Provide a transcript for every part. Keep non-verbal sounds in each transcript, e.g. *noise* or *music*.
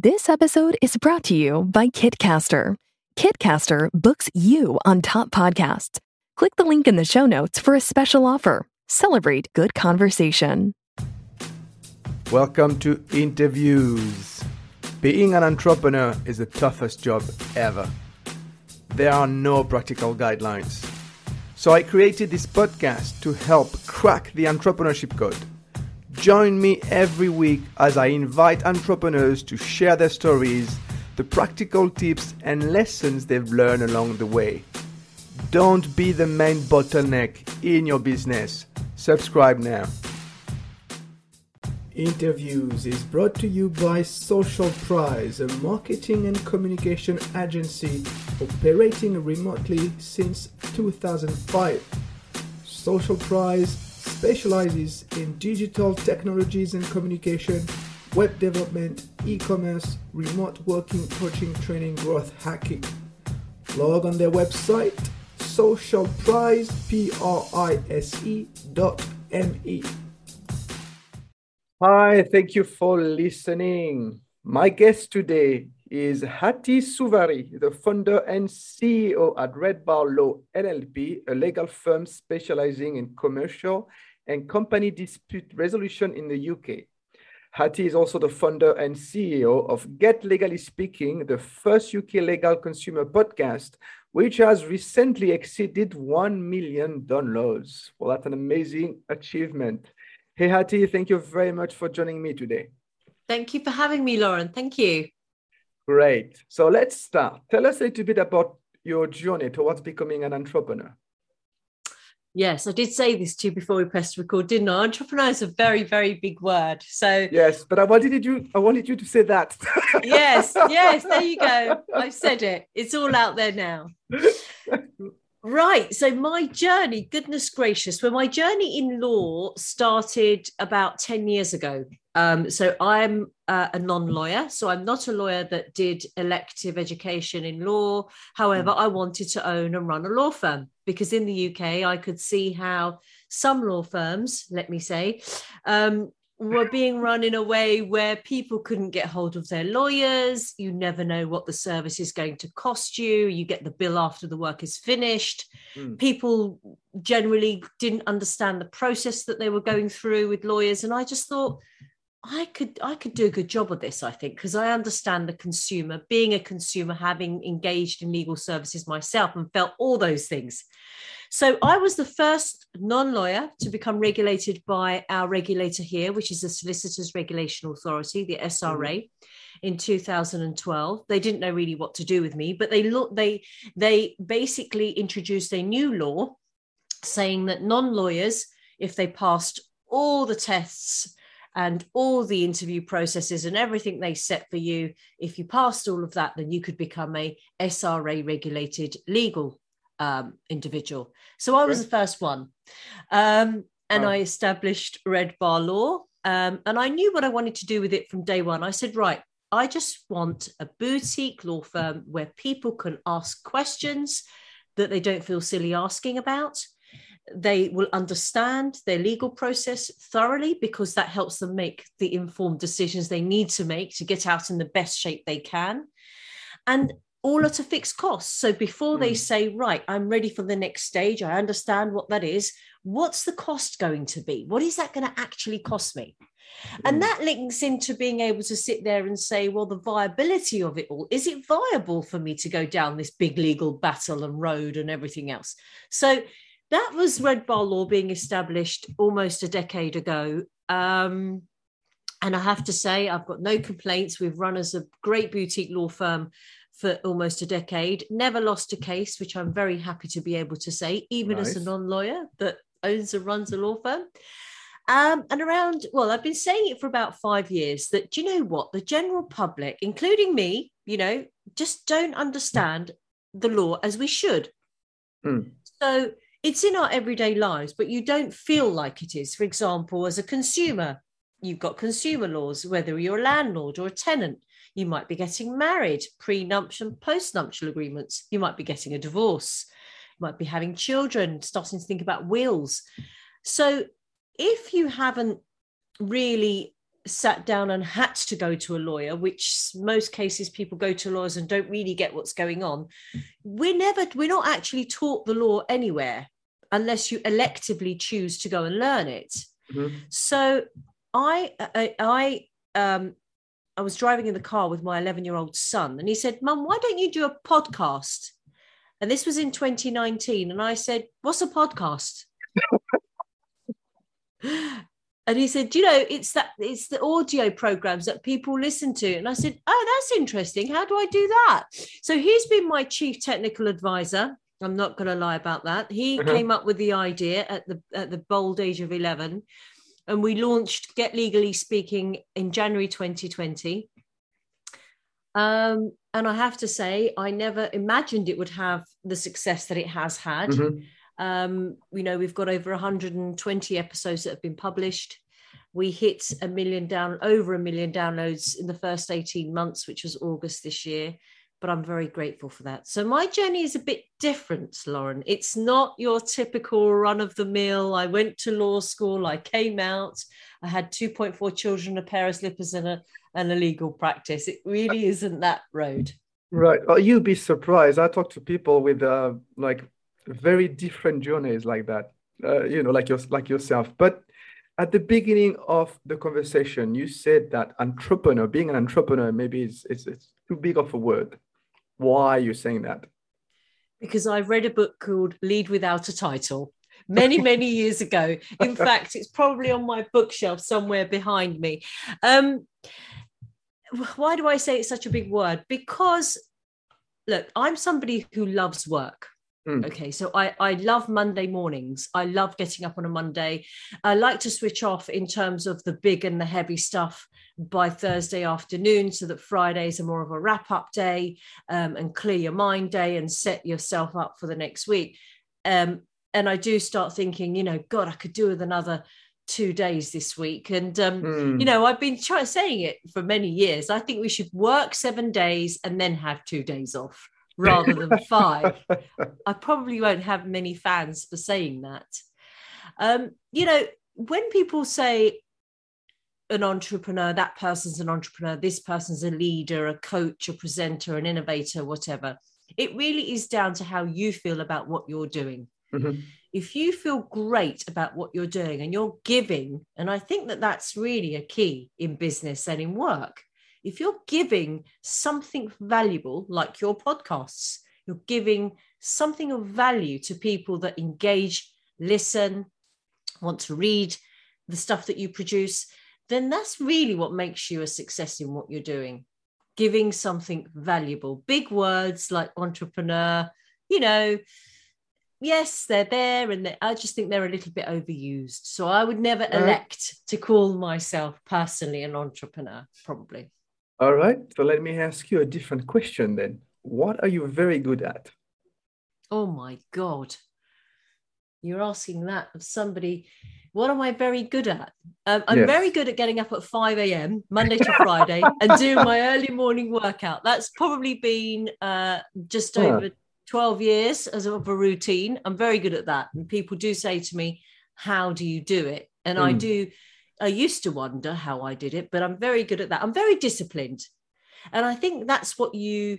This episode is brought to you by Kitcaster. Kitcaster books you on top podcasts. Click the link in the show notes for a special offer. Celebrate good conversation. Welcome to Interviews. Being an entrepreneur is the toughest job ever. There are no practical guidelines. So I created this podcast to help crack the entrepreneurship code. Join me every week as I invite entrepreneurs to share their stories, the practical tips and lessons they've learned along the way. Don't be the main bottleneck in your business. Subscribe now. Interviews is brought to you by Social Prise, a marketing and communication agency operating remotely since 2005. Social Prise specializes in digital technologies and communication, web development, e-commerce, remote working, coaching, training, growth hacking. Log on their website socialprise p-r-i-s-e dot m-e. Hi, thank you for listening. My guest today is Hatti Suvari, the founder and CEO at Red Bar Law LLP, a legal firm specializing in commercial and company dispute resolution in the UK. Hatti is also the founder and CEO of Get Legally Speaking, the first UK legal consumer podcast, which has recently exceeded 1 million downloads. Well, that's an amazing achievement. Hey, Hatti, thank you very much for joining me today. Thank you for having me, Lauren. Thank you. Great. So let's start. Tell us a little bit about your journey towards becoming an entrepreneur. Yes, I did say this to you before we pressed record, didn't I? Entrepreneur is a very, very big word. So yes, but I wanted you, I wanted you to say that. *laughs* yes, yes, there you go. I've said it. It's all out there now. Right. So my journey, goodness gracious, well, my journey in law started about 10 years ago. Um, so I'm uh, a non-lawyer, so I'm not a lawyer that did elective education in law. However, I wanted to own and run a law firm because in the UK I could see how some law firms, let me say, um, were being run in a way where people couldn't get hold of their lawyers. You never know what the service is going to cost you. You get the bill after the work is finished. Mm. People generally didn't understand the process that they were going through with lawyers. And I just thought, I could I could do a good job of this, I think, because I understand the consumer, being a consumer, having engaged in legal services myself and felt all those things. So I was the first non-lawyer to become regulated by our regulator here, which is the Solicitors Regulation Authority, the SRA. Mm-hmm. In 2012, they didn't know really what to do with me, but they look they they basically introduced a new law saying that non-lawyers, if they passed all the tests and all the interview processes and everything they set for you. If you passed all of that, then you could become a SRA regulated legal um, individual. So I was the first one. Um, and oh. I established Red Bar Law. Um, and I knew what I wanted to do with it from day one. I said, right, I just want a boutique law firm where people can ask questions that they don't feel silly asking about they will understand their legal process thoroughly because that helps them make the informed decisions they need to make to get out in the best shape they can. And all at a fixed cost. So before mm. they say, right, I'm ready for the next stage, I understand what that is. What's the cost going to be? What is that going to actually cost me? Mm. And hmm. that links into being able to sit there and say, well, the viability of it all is it viable for me to go down this big legal battle and road and everything else? So that was Red Bar Law being established almost a decade ago. Um, and I have to say, I've got no complaints. We've run as a great boutique law firm for almost a decade, never lost a case, which I'm very happy to be able to say, even nice. as a non lawyer that owns and runs a law firm. Um, and around, well, I've been saying it for about five years that, do you know what? The general public, including me, you know, just don't understand the law as we should. Mm. So it's in our everyday lives, but you don't feel like it is. For example, as a consumer, you've got consumer laws, whether you're a landlord or a tenant. You might be getting married, pre-nuptial, post-nuptial agreements. You might be getting a divorce. You might be having children, starting to think about wills. So if you haven't really sat down and had to go to a lawyer, which most cases people go to lawyers and don't really get what's going on. We're never, we're not actually taught the law anywhere unless you electively choose to go and learn it. Mm-hmm. So I, I, I, um, I was driving in the car with my 11 year old son, and he said, Mum, why don't you do a podcast? And this was in 2019. And I said, What's a podcast? *laughs* *laughs* and he said, you know, it's that it's the audio programs that people listen to. And I said, Oh, that's interesting. How do I do that? So he's been my chief technical advisor. I'm not going to lie about that. He uh-huh. came up with the idea at the at the bold age of 11, and we launched Get Legally Speaking in January 2020. Um, and I have to say, I never imagined it would have the success that it has had. Mm-hmm. Um, you know, we've got over 120 episodes that have been published. We hit a million down, over a million downloads in the first 18 months, which was August this year. But I'm very grateful for that. So my journey is a bit different, Lauren. It's not your typical run of the mill. I went to law school, I came out, I had 2.4 children, a pair of slippers, and a, and a legal practice. It really isn't that road. Right. Well, you'd be surprised. I talk to people with uh, like very different journeys like that, uh, you know, like, your, like yourself. But at the beginning of the conversation, you said that entrepreneur, being an entrepreneur, maybe it's, it's, it's too big of a word. Why are you saying that? Because I read a book called Lead Without a Title many, many years ago. In *laughs* fact, it's probably on my bookshelf somewhere behind me. Um, why do I say it's such a big word? Because, look, I'm somebody who loves work. Mm. Okay, so I, I love Monday mornings. I love getting up on a Monday. I like to switch off in terms of the big and the heavy stuff by Thursday afternoon so that Fridays are more of a wrap up day um, and clear your mind day and set yourself up for the next week. Um, and I do start thinking, you know, God, I could do with another two days this week. And, um, mm. you know, I've been trying saying it for many years. I think we should work seven days and then have two days off rather than *laughs* five. I probably won't have many fans for saying that. Um, you know, when people say an entrepreneur, that person's an entrepreneur, this person's a leader, a coach, a presenter, an innovator, whatever, it really is down to how you feel about what you're doing. Mm-hmm. If you feel great about what you're doing and you're giving, and I think that that's really a key in business and in work, if you're giving something valuable, like your podcasts, you're giving something of value to people that engage, listen, want to read the stuff that you produce, then that's really what makes you a success in what you're doing. Giving something valuable. Big words like entrepreneur, you know, yes, they're there, and I just think they're a little bit overused. So I would never elect to call myself personally an entrepreneur, probably. All right. So let me ask you a different question then. What are you very good at? Oh my God. You're asking that of somebody. What am I very good at? Um, I'm yes. very good at getting up at 5 a.m. Monday to Friday *laughs* and doing my early morning workout. That's probably been uh, just huh. over 12 years as of a routine. I'm very good at that. And people do say to me, How do you do it? And mm. I hmm. do I used to wonder how I did it, but I'm very good at that. I'm very disciplined. And I think that's what you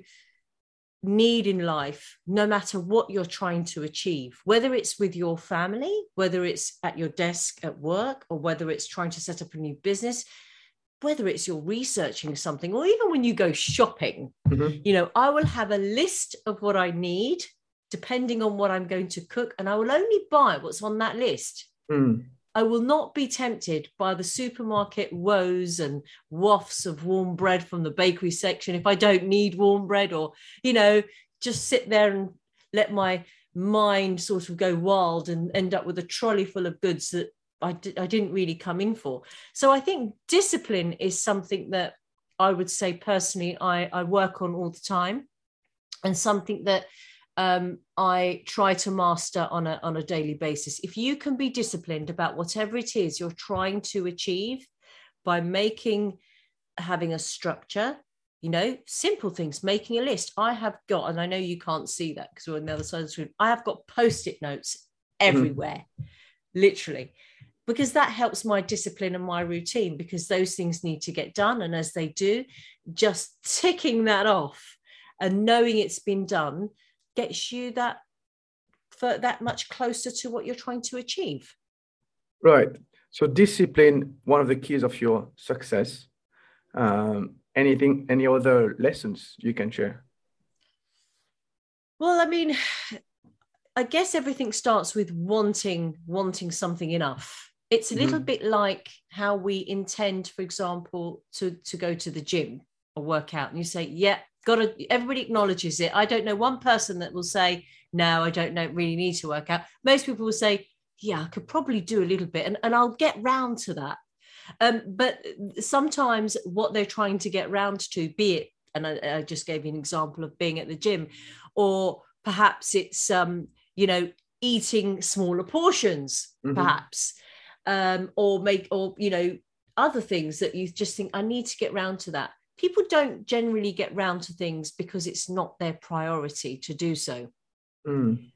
need in life, no matter what you're trying to achieve, whether it's with your family, whether it's at your desk at work, or whether it's trying to set up a new business, whether it's you're researching something, or even when you go shopping. Mm-hmm. You know, I will have a list of what I need depending on what I'm going to cook, and I will only buy what's on that list. Mm. I will not be tempted by the supermarket woes and wafts of warm bread from the bakery section if I don't need warm bread or, you know, just sit there and let my mind sort of go wild and end up with a trolley full of goods that I d- I didn't really come in for. So I think discipline is something that I would say personally I, I work on all the time and something that um, I try to master on a, on a daily basis. If you can be disciplined about whatever it is you're trying to achieve by making, having a structure, you know, simple things, making a list. I have got, and I know you can't see that because we're on the other side of the screen, I have got post it notes mm-hmm. everywhere, mm. literally. because that helps my discipline and my routine because those things need to get done and as they do just ticking that off and knowing it's been done gets you that for that much closer to what you're trying to achieve. Right. So discipline one of the keys of your success. Um, anything any other lessons you can share? Well i mean i guess everything starts with wanting wanting something enough. It's a little mm-hmm. bit like how we intend for example to to go to the gym or work out. And you say yeah got to everybody acknowledges it. I don't know one person that will say no i don't know really need to work out. Most people will say yeah i could probably do a little bit and, and i'll get round to that. Um, but sometimes what they're trying to get round to be it and I, I just gave you an example of being at the gym or perhaps it's um, you know eating smaller portions mm-hmm. perhaps um, or make or you know other things that you just think i need to get round to that people don't generally get round to things because it's not their priority to do so mm.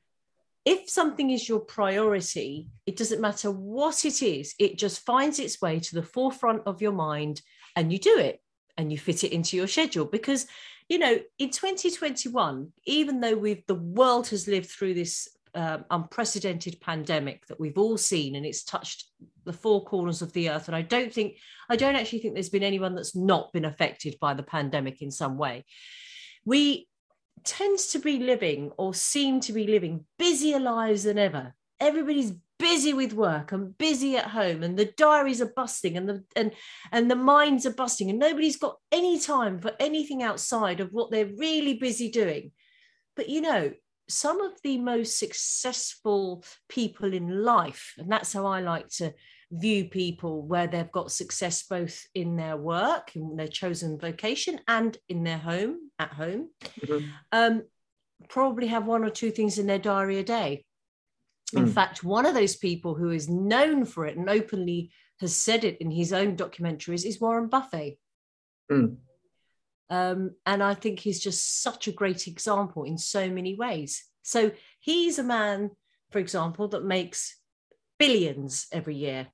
if something is your priority it doesn't matter what it is it just finds its way to the forefront of your mind and you do it and you fit it into your schedule because you know in 2021 even though we've the world has lived through this um, unprecedented pandemic that we've all seen and it's touched the four corners of the earth. And i don't think i don't actually think there's been anyone that's not been affected by the pandemic in some way. We tend to be living or seem to be living busier lives than ever. Everybody's busy with work and busy at home and the diaries are busting and the and and the minds are busting and nobody's got any time for anything outside of what they're really busy doing. But you know some of the most successful people in life, and that's how I like to view people where they've got success both in their work, in their chosen vocation, and in their home, at home, mm-hmm. um, probably have one or two things in their diary a day. In mm. fact, one of those people who is known for it and openly has said it in his own documentaries is Warren Buffett. Mm. Um, and I think he's just such a great example in so many ways. So he's a man, for example, that makes billions every year.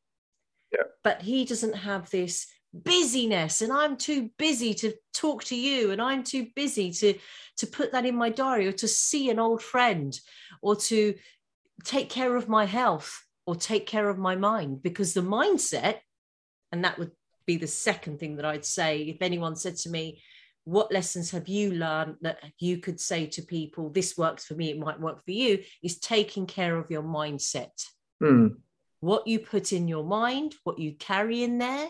Yeah. But he doesn't have this busyness and i'm too busy to talk to you and i'm too busy to to put that in my diary or to see an old friend or to take care of my health or take care of my mind because the mindset and that would be the second thing that i'd say if anyone said to me what lessons have you learned that you could say to people this works for me it might work for you is taking care of your mindset. Mm. what you put in your mind what you carry in there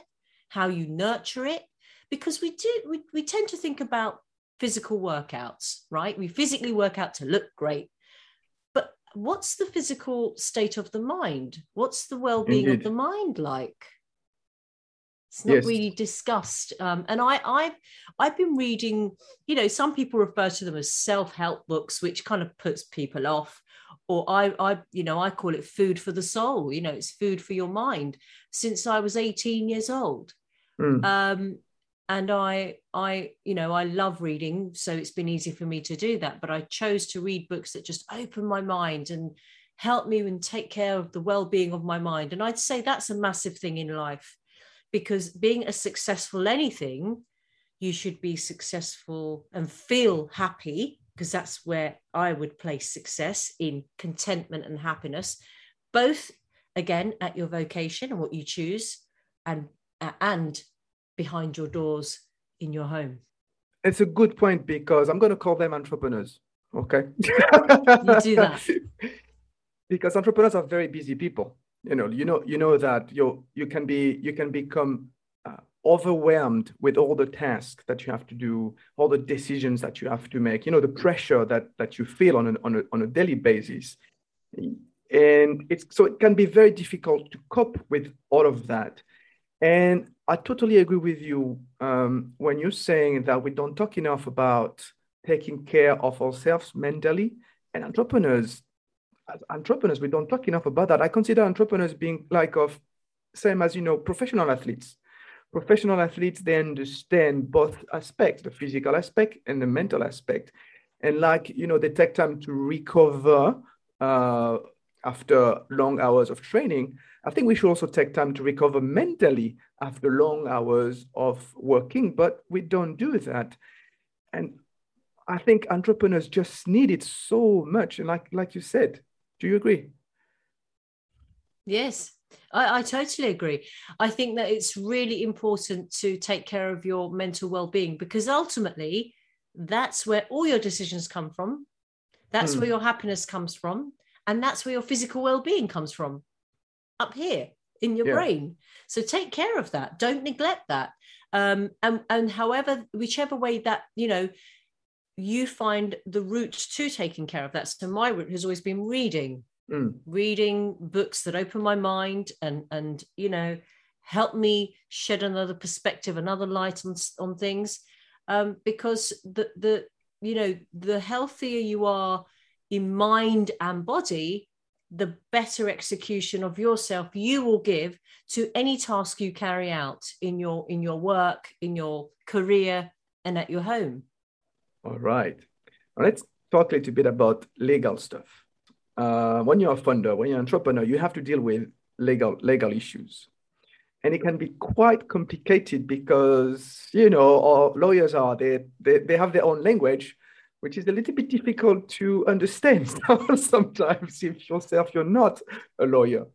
how you nurture it. Because we do we, we tend to think about physical workouts right? We physically work out to look great. But what's the physical state of the mind? What's the well-being Indeed. of the mind like it's not yes. really discussed. Um, and i i've i've been reading you know some people refer to them as self-help books which kind of puts people off. Or i i you know i call it food for the soul you know it's food for your mind since i was 18 years old. Mm. um, and i i you know i love reading so it's been easy for me to do that but i chose to read books that just open my mind and help me and take care of the well-being of my mind. And i'd say that's a massive thing in life because being a successful anything you should be successful and feel happy because that's where i would place success in contentment and happiness both again at your vocation and what you choose and and behind your doors in your home. It's a good point because i'm going to call them entrepreneurs okay? You do that. *laughs* Because entrepreneurs are very busy people you know you know you know that you you can be you can become uh, overwhelmed with all the tasks that you have to do all the decisions that you have to make you know the pressure that that you feel on, an, on, a, on a daily basis. And it's so it can be very difficult to cope with all of that. And i totally agree with you um, when you're saying that we don't talk enough about taking care of ourselves mentally and entrepreneurs as entrepreneurs, we don't talk enough about that. I consider entrepreneurs being like of same as you know professional athletes. Professional athletes they understand both aspects, the physical aspect and the mental aspect, and like you know they take time to recover uh, after long hours of training, I think we should also take time to recover mentally after long hours of working, but we don't do that. And I think entrepreneurs just need it so much. And like, like you said, do you agree? Yes, I, I, totally agree. I think that it's really important to take care of your mental well being because ultimately that's where all your decisions come from. That's hmm. where your happiness comes from. And that's where your physical well being comes from up here in your yeah. brain. So take care of that. Don't neglect that. Um, and, and however, whichever way that, you know, you find the route to taking care of that. So my route has always been reading, mm. reading books that open my mind and and you know help me shed another perspective, another light on on things. Um, because the the you know the healthier you are in mind and body, the better execution of yourself you will give to any task you carry out in your in your work, in your career, and at your home. All right. let's talk a little bit about legal stuff. Uh, when you're a funder, when you're an entrepreneur, you have to deal with legal legal issues, and it can be quite complicated because you know our lawyers are they they, they have their own language, which is a little bit difficult to understand *laughs* sometimes if yourself you're not a lawyer.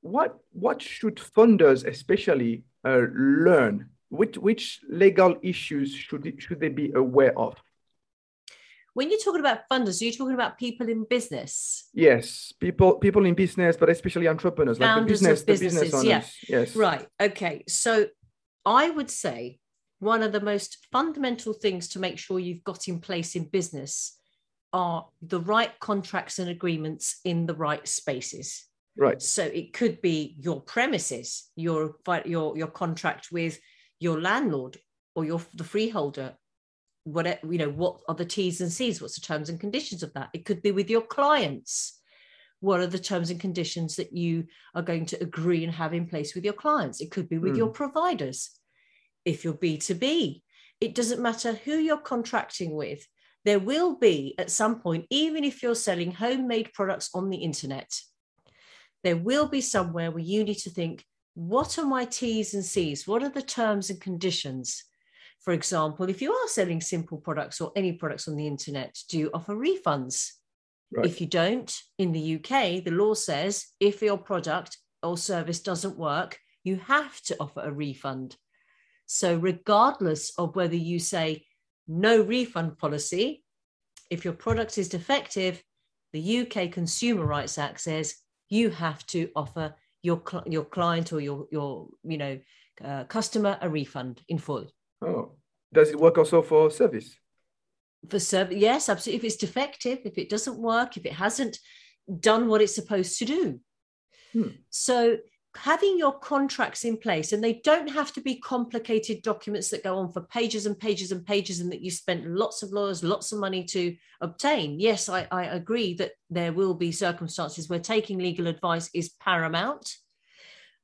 What what should funders especially uh, learn which which legal issues should should they be aware of? When you're talking about funders, are you talking about people in business? Yes, people people in business, but especially entrepreneurs, Founders like the business, the business owners. Yeah. Yes. Right. Okay. So I would say one of the most fundamental things to make sure you've got in place in business are the right contracts and agreements in the right spaces. Right. So it could be your premises, your your your contract with your landlord or your the freeholder what you know what are the t's and c's? What's the terms and conditions of that? It could be with your clients. What are the terms and conditions that you are going to agree and have in place with your clients? It could be with mm. your hmm. providers. If you're b2b it doesn't matter who you're contracting with. There will be at some point even if you're selling homemade products on the internet there will be somewhere where you need to think what are my T's and C's? What are the terms and conditions? For example, if you are selling simple products or any products on the internet, do you offer refunds? Right. If you don't, in the UK, the law says if your product or service doesn't work, you have to offer a refund. So, regardless of whether you say no refund policy, if your product is defective, the UK Consumer Rights Act says you have to offer your your client or your your you know uh, customer a refund in full. Oh, does it work also for service? For service, yes, absolutely. If it's defective, if it doesn't work, if it hasn't done what it's supposed to do. Hmm. So having your contracts in place and they don't have to be complicated documents that go on for pages and pages and pages and that you spent lots of lawyers lots of money to obtain. Yes I, I agree that there will be circumstances where taking legal advice is paramount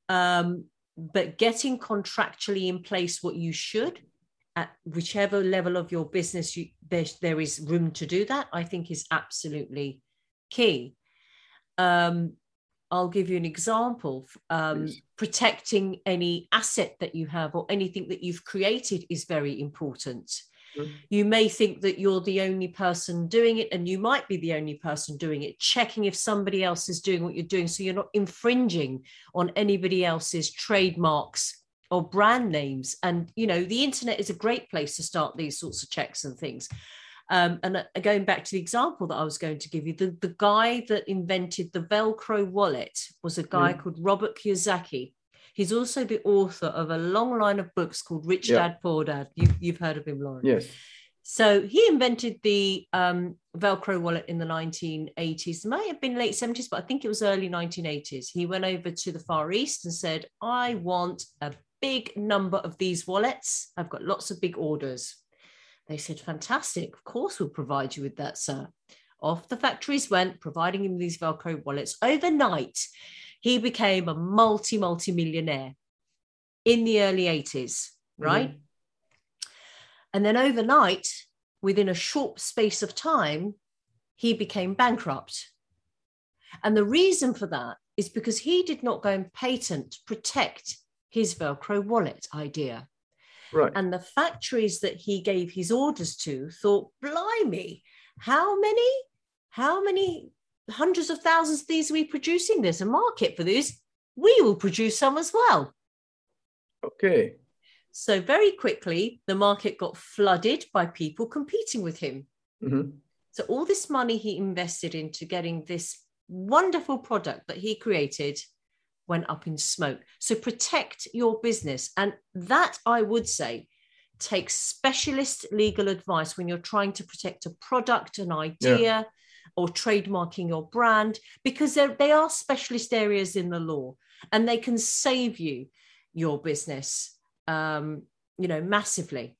um, but getting contractually in place what you should at whichever level of your business you, there, there is room to do that i think is absolutely key. Um, I'll give you an example. Um, protecting any asset that you have or anything that you've created is very important. Mm-hmm. You may think that you're the only person doing it, and you might be the only person doing it. Checking if somebody else is doing what you're doing so you're not infringing on anybody else's trademarks or brand names. And, you know, the internet is a great place to start these sorts of checks and things. Um, and uh, going back to the example that I was going to give you, the, the guy that invented the Velcro wallet was a guy mm. called Robert Kiyosaki. He's also the author of a long line of books called Rich yeah. Dad Poor Dad. You, you've heard of him, Lauren. Yes. So he invented the um, Velcro wallet in the 1980s. It might have been late 70s, but I think it was early 1980s. He went over to the Far East and said, I want a big number of these wallets. I've got lots of big orders. They said, Fantastic. Of course, we'll provide you with that, sir. Off the factories went, providing him these Velcro wallets. Overnight, he became a multi, multi millionaire in the early 80s, right? Mm-hmm. And then overnight, within a short space of time, he became bankrupt. And the reason for that is because he did not go and patent, protect his Velcro wallet idea. Right. And the factories that he gave his orders to thought, blimey, how many, how many hundreds of thousands of these are we producing? There's a market for these. We will produce some as well. Okay. So very quickly, the market got flooded by people competing with him. Mhm. So all this money he invested into getting this wonderful product that he created went up in smoke. So protect your business. And that I would say take specialist legal advice when you're trying to protect a product, an idea, or trademarking your brand, because they are specialist areas in the law and they can save you your business, um, you know, massively.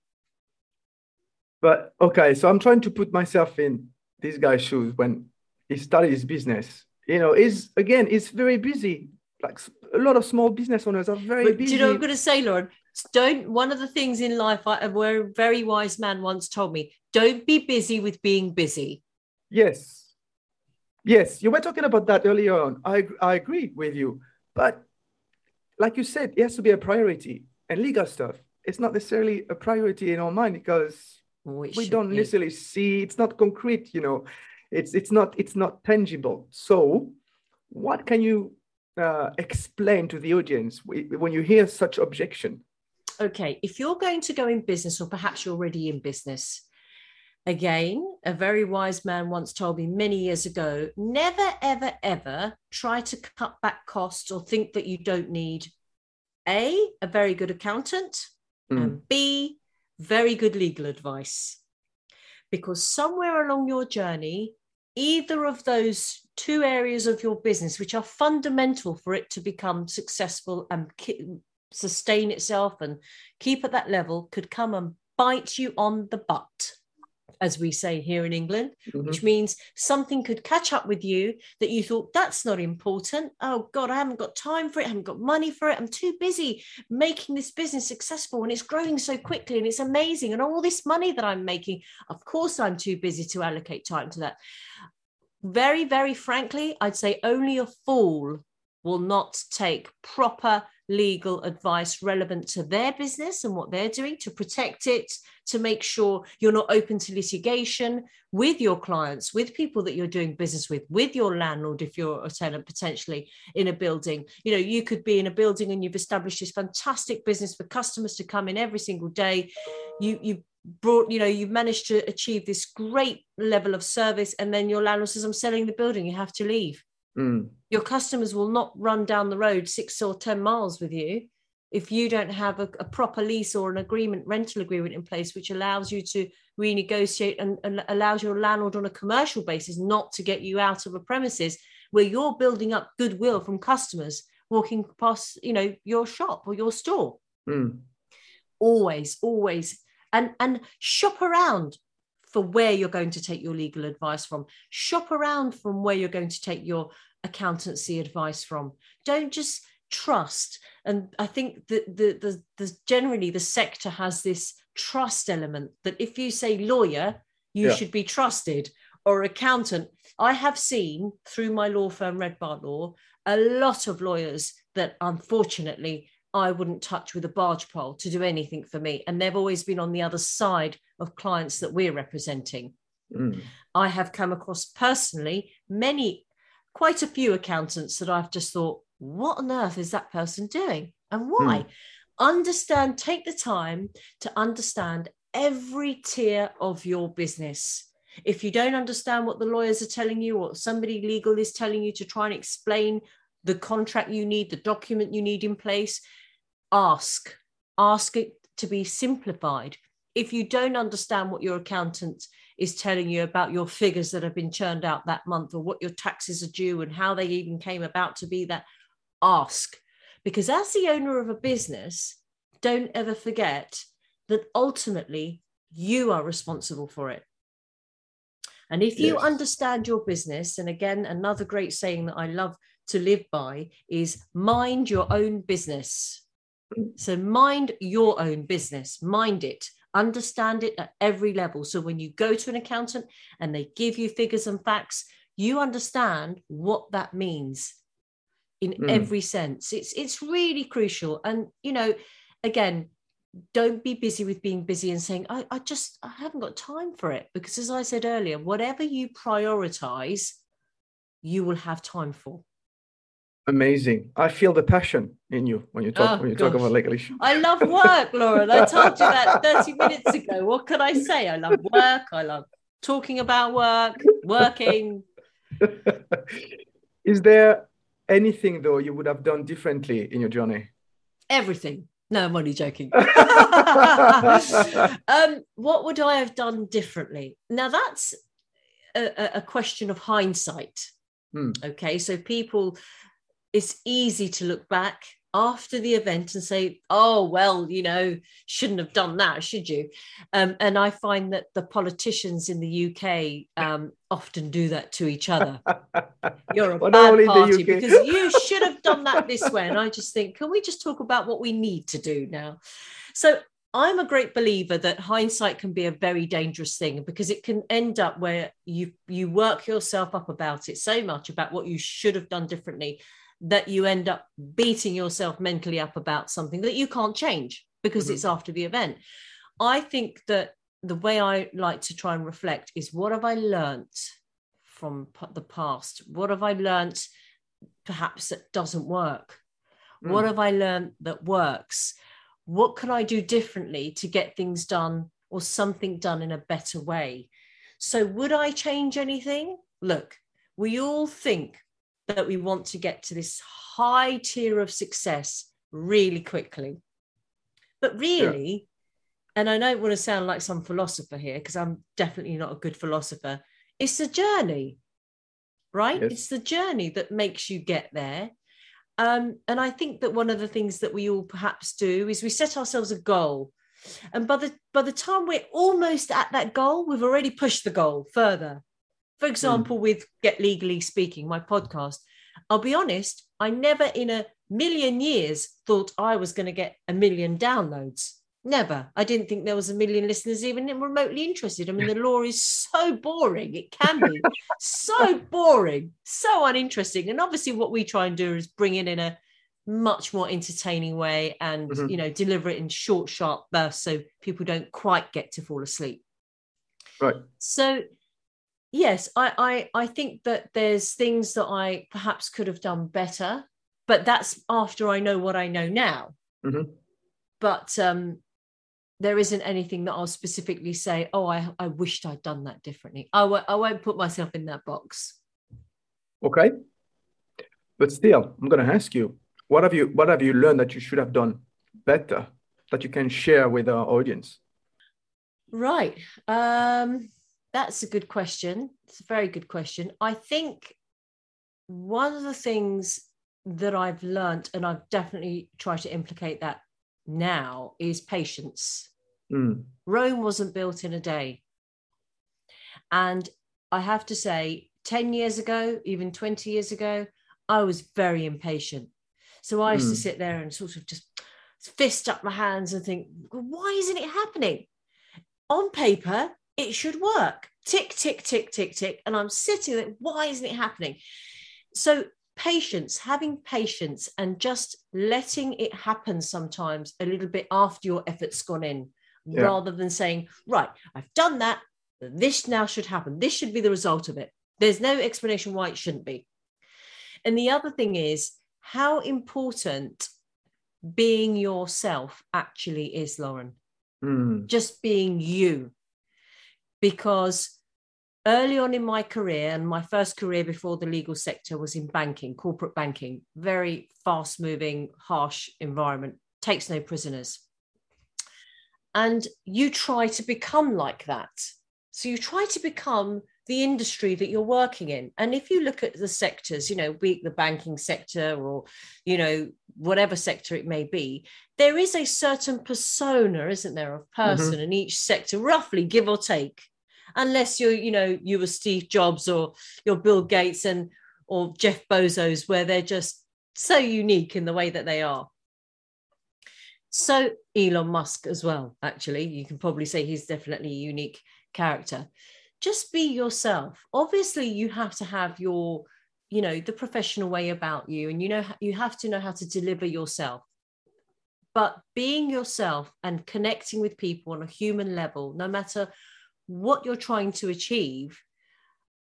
But okay, so I'm trying to put myself in this guy's shoes when he started his business. You know, he's again, he's very busy. Like a lot of small business owners are very But do busy. you know what I'm going to say, Lauren? Don't. One of the things in life, I, where a very wise man once told me, don't be busy with being busy. Yes. Yes, you were talking about that earlier on. I, I agree with you. But like you said, it has to be a priority. And legal stuff, it's not necessarily a priority in our mind because Oh, it we don't be. necessarily see it's not concrete, you know. It's it's not it's not tangible. So what can you uh, explain to the audience when you hear such objection? okay, if you're going to go in business, or perhaps you're already in business, again, a very wise man once told me many years ago never, ever, ever try to cut back costs or think that you don't need A, a very good accountant, Mm. and B, very good legal advice. Because somewhere along your journey, either of those two areas of your business, which are fundamental for it to become successful and ki- sustain itself and keep at that level, could come and bite you on the butt, as we say here in England, Mhm. which means something could catch up with you that you thought that's not important. Oh God, I haven't got time for it. I haven't got money for it. I'm too busy making this business successful and it's growing so quickly and it's amazing. And all this money that I'm making, of course, I'm too busy to allocate time to that. Very, very frankly, I'd say only a fool will not take proper legal advice relevant to their business and what they're doing to protect it, to make sure you're not open to litigation with your clients, with people that you're doing business with, with your landlord, if you're a tenant potentially in a building. You know, you could be in a building and you've established this fantastic business for customers to come in every single day. You, you, brought you know you've managed to achieve this great level of service and then your landlord says i'm selling the building you have to leave Mm. your customers will not run down the road six or 10 miles with you if you don't have a, a proper lease or an agreement, rental agreement in place, which allows you to renegotiate and, and allows your landlord on a commercial basis not to get you out of a premises where you're building up goodwill from customers walking past, you know, your shop or your store. Mm. Always, always. And and shop around for where you're going to take your legal advice from. Shop around from where you're going to take your accountancy advice from. Don't just trust. And I think that the, the, the generally the sector has this trust element that if you say lawyer, you Yeah. should be trusted, or accountant. I have seen through my law firm, Red Bar Law, a lot of lawyers that unfortunately I wouldn't touch with a barge pole to do anything for me. And they've always been on the other side of clients that we're representing. Mm. I have come across personally many, quite a few accountants that I've just thought, what on earth is that person doing and hmm. why? Understand, take the time to understand every tier of your business. If you don't understand what the lawyers are telling you or somebody legal is telling you to try and explain the contract you need, the document you need in place, ask. Ask it to be simplified. If you don't understand what your accountant is telling you about your figures that have been churned out that month or what your taxes are due and how they even came about to be that, ask. Because as the owner of a business, don't ever forget that ultimately you are responsible for it. And if you Yes. understand your business, and again, another great saying that I love to live by is mind your own business. Mm. So mind your own business, mind it, understand it at every level. So when you go to an accountant and they give you figures and facts, you understand what that means in Mm. every sense. It's it's really crucial. And you know, again, don't be busy with being busy and saying, I, I just I haven't got time for it. Because as I said earlier, whatever you prioritize, you will have time for. Amazing. I feel the passion in you when you talk Oh, when you talk about legal issues. I love work, Lauren. I told you that 30 minutes ago. What can I say? I love work. I love talking about work, working. *laughs* Is there anything though you would have done differently in your journey? everything. No, I'm only joking. *laughs* um, what would I have done differently? Now, that's a, a- a question of hindsight. Hmm. Okay, so people, it's easy to look back after the event and say, oh, well, you know, shouldn't have done that, should you? Um, and I find that the politicians in the UK um, often do that to each other. *laughs* You're a Well, bad the party UK. because you should have done that this way. And I just think, can we just talk about what we need to do now? So I'm a great believer that hindsight can be a very dangerous thing because it can end up where you you work yourself up about it so much about what you should have done differently that you end up beating yourself mentally up about something that you can't change because Mhm. it's after the event. I think that the way I like to try and reflect is what have I learnt from the past? What have I learnt perhaps that doesn't work? What Mm. have I learned that works? What can I do differently to get things done or something done in a better way? So, would I change anything? Look, we all think that we want to get to this high tier of success really quickly. But really, and I don't want to sound like some philosopher here because I'm definitely not a good philosopher, it's a journey, right? Yes. It's the journey that makes you get there. Um, and I think that one of the things that we all perhaps do is we set ourselves a goal. And by the by the time we're almost at that goal, we've already pushed the goal further. For example, with Get Legally Speaking, my podcast, I'll be honest, I never in a million years thought I was going to get a million downloads. Never. I didn't think there was a million listeners even remotely interested. I mean, the law is so boring. It can be *laughs* so boring, so uninteresting. And obviously, what we try and do is bring it in a much more entertaining way and Mhm. you know deliver it in short sharp bursts so people don't quite get to fall asleep Right. so yes I, I i think that there's things that i perhaps could have done better but that's after i know what i know now Mhm. but um there isn't anything that i'll specifically say oh i i wished i'd done that differently i w- I won't put myself in that box Okay. But still, I'm going to ask you, what have you what have you learned that you should have done better that you can share with our audience? Right. Um, that's a good question. It's a very good question. I think one of the things that I've learned, and I've definitely tried to implicate that now, is patience. Mm. Rome wasn't built in a day. And I have to say, 10 years ago, even 20 years ago, I was very impatient. So I used to Mm. sit there and sort of just fist up my hands and think, why isn't it happening? On paper, it should work. Tick, tick, tick, tick, tick. And I'm sitting there, why isn't it happening? So patience, having patience and just letting it happen sometimes a little bit after your effort's gone in, Yeah. rather than saying, right, I've done that. This now should happen. This should be the result of it. There's no explanation why it shouldn't be. And the other thing is how important being yourself actually is, Lauren Mm. just being you. Because early on in my career, and my first career before the legal sector was in banking, corporate banking, very fast moving, harsh environment, takes no prisoners. And you try to become like that. So you try to become the industry that you're working in. And if you look at the sectors, you know, be it the banking sector or, you know, whatever sector it may be, there is a certain persona, isn't there, of mm-hmm. person in each sector, roughly give or take, unless you're, you know, you were Steve Jobs or you're Bill Gates and or Jeff Bezos, where they're just so unique in the way that they are. So Elon Musk as well, actually, you can probably say he's definitely a unique character. just be yourself. Obviously, you have to have your, you know, the professional way about you, and you know, you have to know how to deliver yourself. But being yourself and connecting with people on a human level, no matter what you're trying to achieve,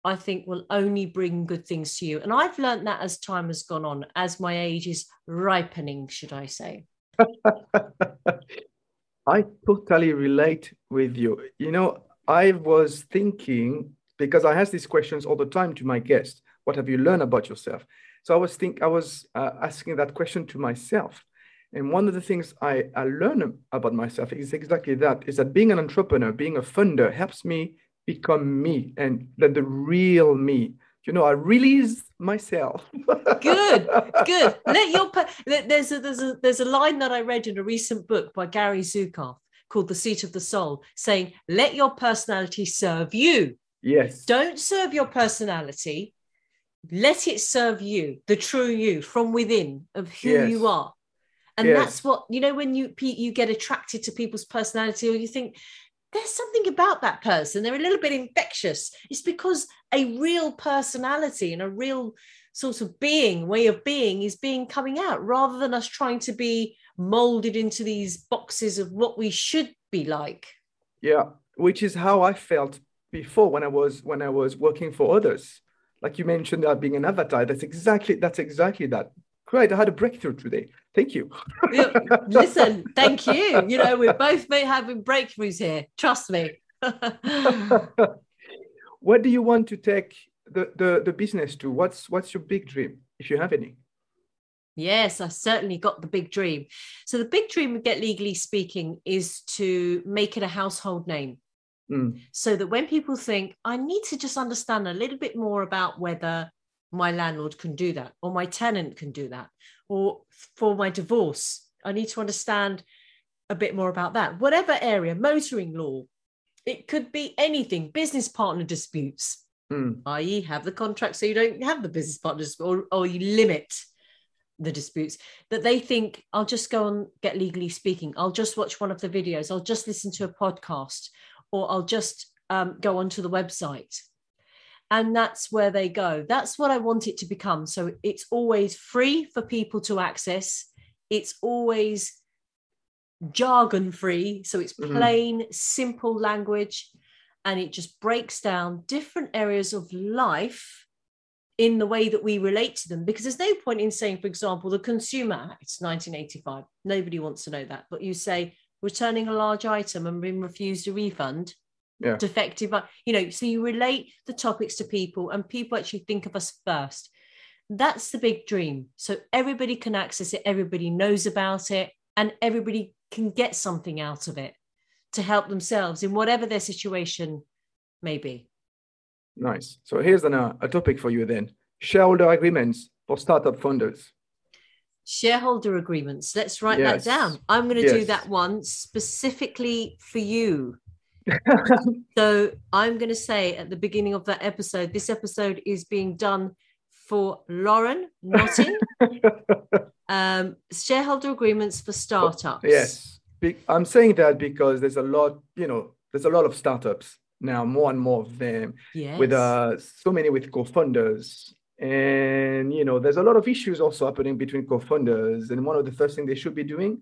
I think will only bring good things to you. And I've learned that as time has gone on, as my age is ripening, should I say. *laughs* I totally relate with you. You know, I was thinking because I ask these questions all the time to my guests. What have you learned about yourself? So I was think I was uh, asking that question to myself, and one of the things I, I learned about myself is exactly that: is that being an entrepreneur, being a funder, helps me become me and then the real me. You know, I release myself. good, *laughs* good. Let your there's a there's a there's a line that I read in a recent book by Gary Zukav called The Seat of the Soul, saying, let your personality serve you. Yes. Don't serve your personality. Let it serve you, the true you from within of who yes. you are. And yes. that's what, you know, when you you get attracted to people's personality or you think, there's something about that person. They're a little bit infectious. It's because a real personality and a real sort of being, way of being is being coming out rather than us trying to be molded into these boxes of what we should be like yeah which is how i felt before when i was when i was working for others like you mentioned that being an avatar that's exactly that's exactly that great i had a breakthrough today thank you *laughs* listen thank you you know we're both been having breakthroughs here trust me *laughs* what do you want to take the, the the business to what's what's your big dream if you have any Yes, I certainly got the big dream. So the big dream with Get Legally Speaking is to make it a household name. Mm. So that when people think, I need to just understand a little bit more about whether my landlord can do that, or my tenant can do that, or for my divorce, I need to understand a bit more about that. Whatever area, motoring law, it could be anything, business partner disputes, mm. i.e., have the contract so you don't have the business partners, or, or you limit the disputes that they think I'll just go and get legally speaking. I'll just watch one of the videos. I'll just listen to a podcast or I'll just um, go onto the website. And that's where they go. That's what I want it to become. So it's always free for people to access. It's always jargon free. So it's mm-hmm. plain, mm-hmm. simple language. And it just breaks down different areas of life in the way that we relate to them because there's no point in saying for example the consumer act 1985 nobody wants to know that but you say returning a large item and being refused a refund yeah. defective you know so you relate the topics to people and people actually think of us first that's the big dream so everybody can access it everybody knows about it and everybody can get something out of it to help themselves in whatever their situation may be Nice. So here's an, uh, a topic for you then shareholder agreements for startup funders. Shareholder agreements. Let's write yes. that down. I'm going to yes. do that one specifically for you. *laughs* so I'm going to say at the beginning of that episode, this episode is being done for Lauren Notting. *laughs* um, shareholder agreements for startups. Yes. I'm saying that because there's a lot, you know, there's a lot of startups now, more and more of them, yes. with uh, so many with co-founders. And you know, there's a lot of issues also happening between co-founders. And one of the first things they should be doing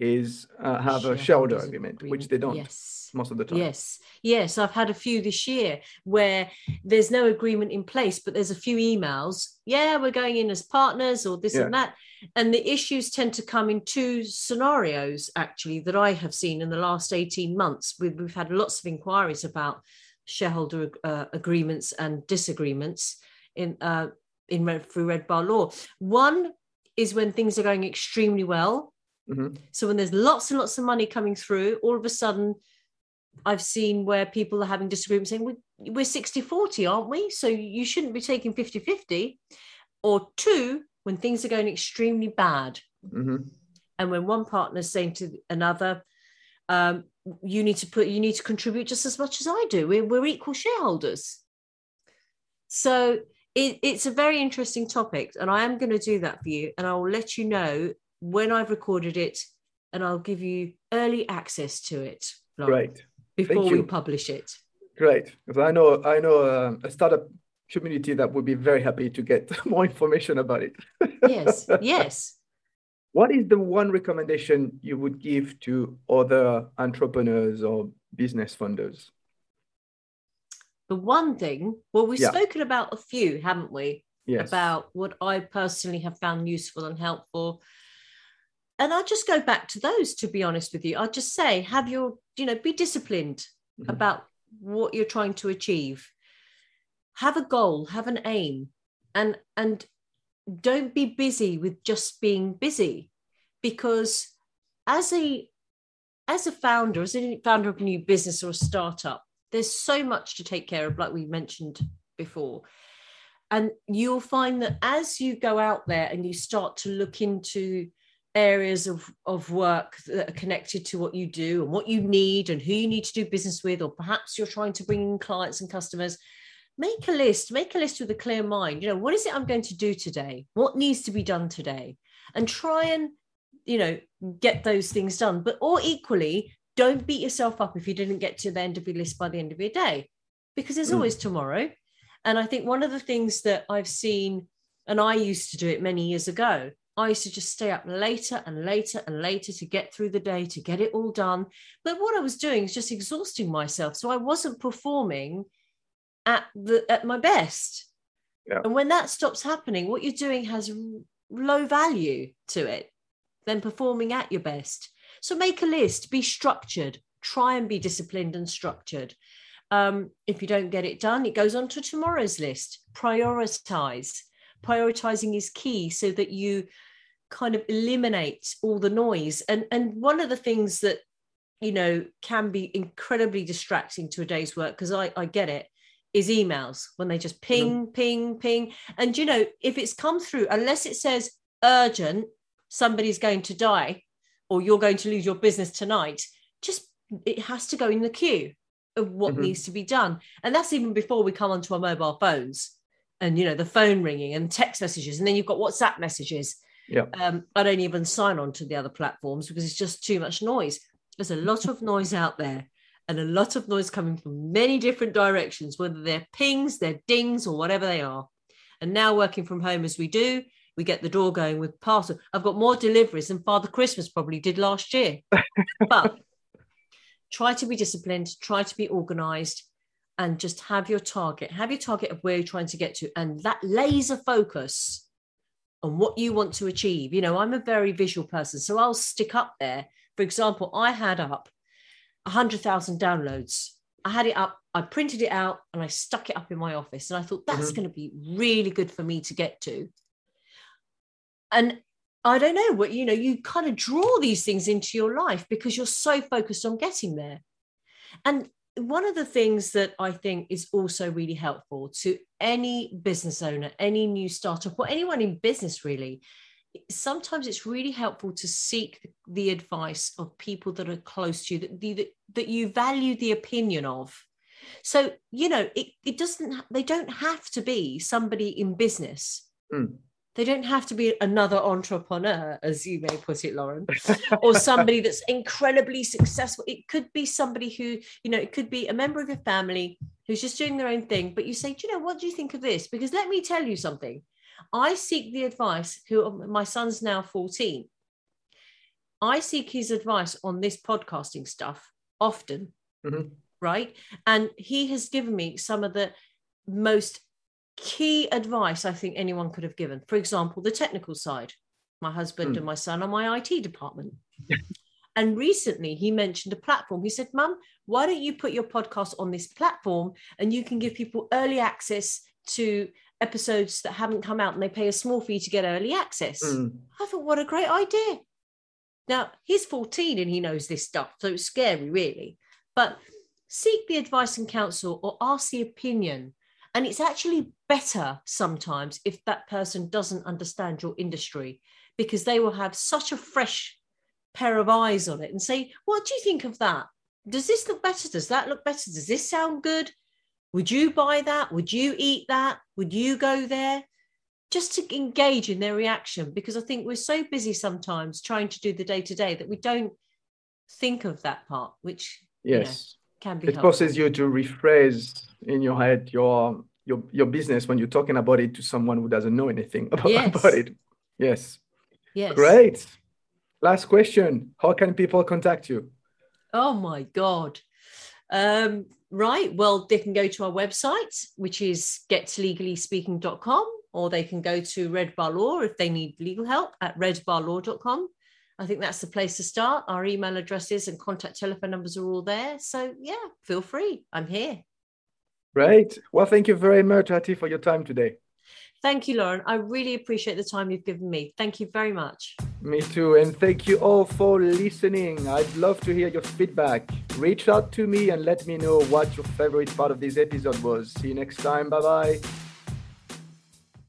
is uh, have a shareholder agreement, agreement, which they don't yes. most of the time. Yes, yes, I've had a few this year where there's no agreement in place, but there's a few emails. Yeah, we're going in as partners or this yeah. and that. And the issues tend to come in two scenarios, actually, that I have seen in the last 18 months. We've, we've had lots of inquiries about shareholder uh, agreements and disagreements in uh, in through Red Bar Law. One is when things are going extremely well Mm-hmm. So when there's lots and lots of money coming through, all of a sudden, I've seen where people are having disagreements saying, we're 60 40, aren't we? So you shouldn't be taking 50 50. Or two, when things are going extremely bad. Mm-hmm. And when one partner is saying to another, um, you need to put, you need to contribute just as much as I do. We're, we're equal shareholders. So it, it's a very interesting topic, and I am going to do that for you, and I will let you know when I've recorded it, and I'll give you early access to it. Lauren, Before we publish it. Great, because I know I know uh, a startup community that would be very happy to get *laughs* more information about it. yes, *laughs* yes. What is the one recommendation you would give to other entrepreneurs or business funders? The one thing, well, we've Yeah. spoken about a few, haven't we? Yes. About what I personally have found useful and helpful. And I'll just go back to those, to be honest with you. I'll just say, have your, you know, be disciplined Mhm. about what you're trying to achieve. Have a goal, have an aim, and and don't be busy with just being busy because as a as a founder as a founder of a new business or a startup there's so much to take care of like we mentioned before and you'll find that as you go out there and you start to look into areas of, of work that are connected to what you do and what you need and who you need to do business with or perhaps you're trying to bring in clients and customers. Make a list make a list with a clear mind. You know what is it i'm going to do today? What needs to be done today? And try and you know get those things done. But or equally don't beat yourself up if you didn't get to the end of your list by the end of your day because there's Mm. always tomorrow. And i think one of the things that i've seen and i used to do it many years ago i used to just stay up later and later and later to get through the day to get it all done. But what i was doing is just exhausting myself so i wasn't performing at the at my best. Yeah. and when that stops happening what you're doing has low value to it than performing at your best. So make a list be structured try and be disciplined and structured. Um, if you don't get it done it goes on to tomorrow's list. Prioritize prioritizing is key so that you kind of eliminate all the noise. And and one of the things that you know can be incredibly distracting to a day's work because I, I get it is emails when they just ping ping ping. And you know if it's come through unless it says urgent somebody's going to die or you're going to lose your business tonight just it has to go in the queue of what Mhm. needs to be done. And that's even before we come onto our mobile phones and you know the phone ringing and text messages and then you've got whatsapp messages. Yeah. um, i don't even sign on to the other platforms because it's just too much noise. There's a lot of noise out there and a lot of noise coming from many different directions whether they're pings they're dings or whatever they are. And now working from home as we do we get the door going with parcel. I've got more deliveries than father christmas probably did last year. *laughs* But try to be disciplined try to be organized and just have your target have your target of where you're trying to get to and that laser focus on what you want to achieve you know i'm a very visual person so i'll stick up there for example i had up 100000 downloads i had it up i printed it out and i stuck it up in my office and i thought that's Mhm. going to be really good for me to get to and I don't know what you know, you kind of draw these things into your life because you're so focused on getting there. And one of the things that I think is also really helpful to any business owner, any new startup, or anyone in business really, sometimes it's really helpful to seek the advice of people that are close to you, that, that, that you value the opinion of. So, you know, it, it doesn't, they don't have to be somebody in business. Mm. They don't have to be another entrepreneur, as you may put it, Lauren, *laughs* or somebody that's incredibly successful. It could be somebody who, you know, it could be a member of your family who's just doing their own thing. But you say, do you know, what do you think of this? Because let me tell you something. I seek the advice, who my son's now 14. I seek his advice on this podcasting stuff often, Mhm. right? And he has given me some of the most key advice I think anyone could have given. For example, the technical side. My husband Mm. and my son are my IT department. *laughs* and recently he mentioned a platform. He said, Mum, why don't you put your podcast on this platform and you can give people early access to episodes that haven't come out and they pay a small fee to get early access? Mm. I thought, what a great idea. Now, he's 14 and he knows this stuff, so it's scary, really. But seek the advice and counsel or ask the opinion. And it's actually better sometimes if that person doesn't understand your industry because they will have such a fresh pair of eyes on it and say, What do you think of that? Does this look better? Does that look better? Does this sound good? Would you buy that? Would you eat that? Would you go there? Just to engage in their reaction because I think we're so busy sometimes trying to do the day to day that we don't think of that part, which you know, Yes. Can be it helpful. forces you to rephrase in your head your your your business when you're talking about it to someone who doesn't know anything *laughs* about, Yes. about it. Yes. Yes. Great. Last question. How can people contact you? Oh my God. Um, right. Well, they can go to our website, which is getlegallyspeaking.com, or they can go to Red Bar Law if they need legal help at redbarlaw.com. I think that's the place to start. Our email addresses and contact telephone numbers are all there. So, yeah, feel free. I'm here. Great. Well, thank you very much, Hatti, for your time today. Thank you, Lauren. I really appreciate the time you've given me. Thank you very much. Me too. And thank you all for listening. I'd love to hear your feedback. Reach out to me and let me know what your favorite part of this episode was. See you next time. Bye bye.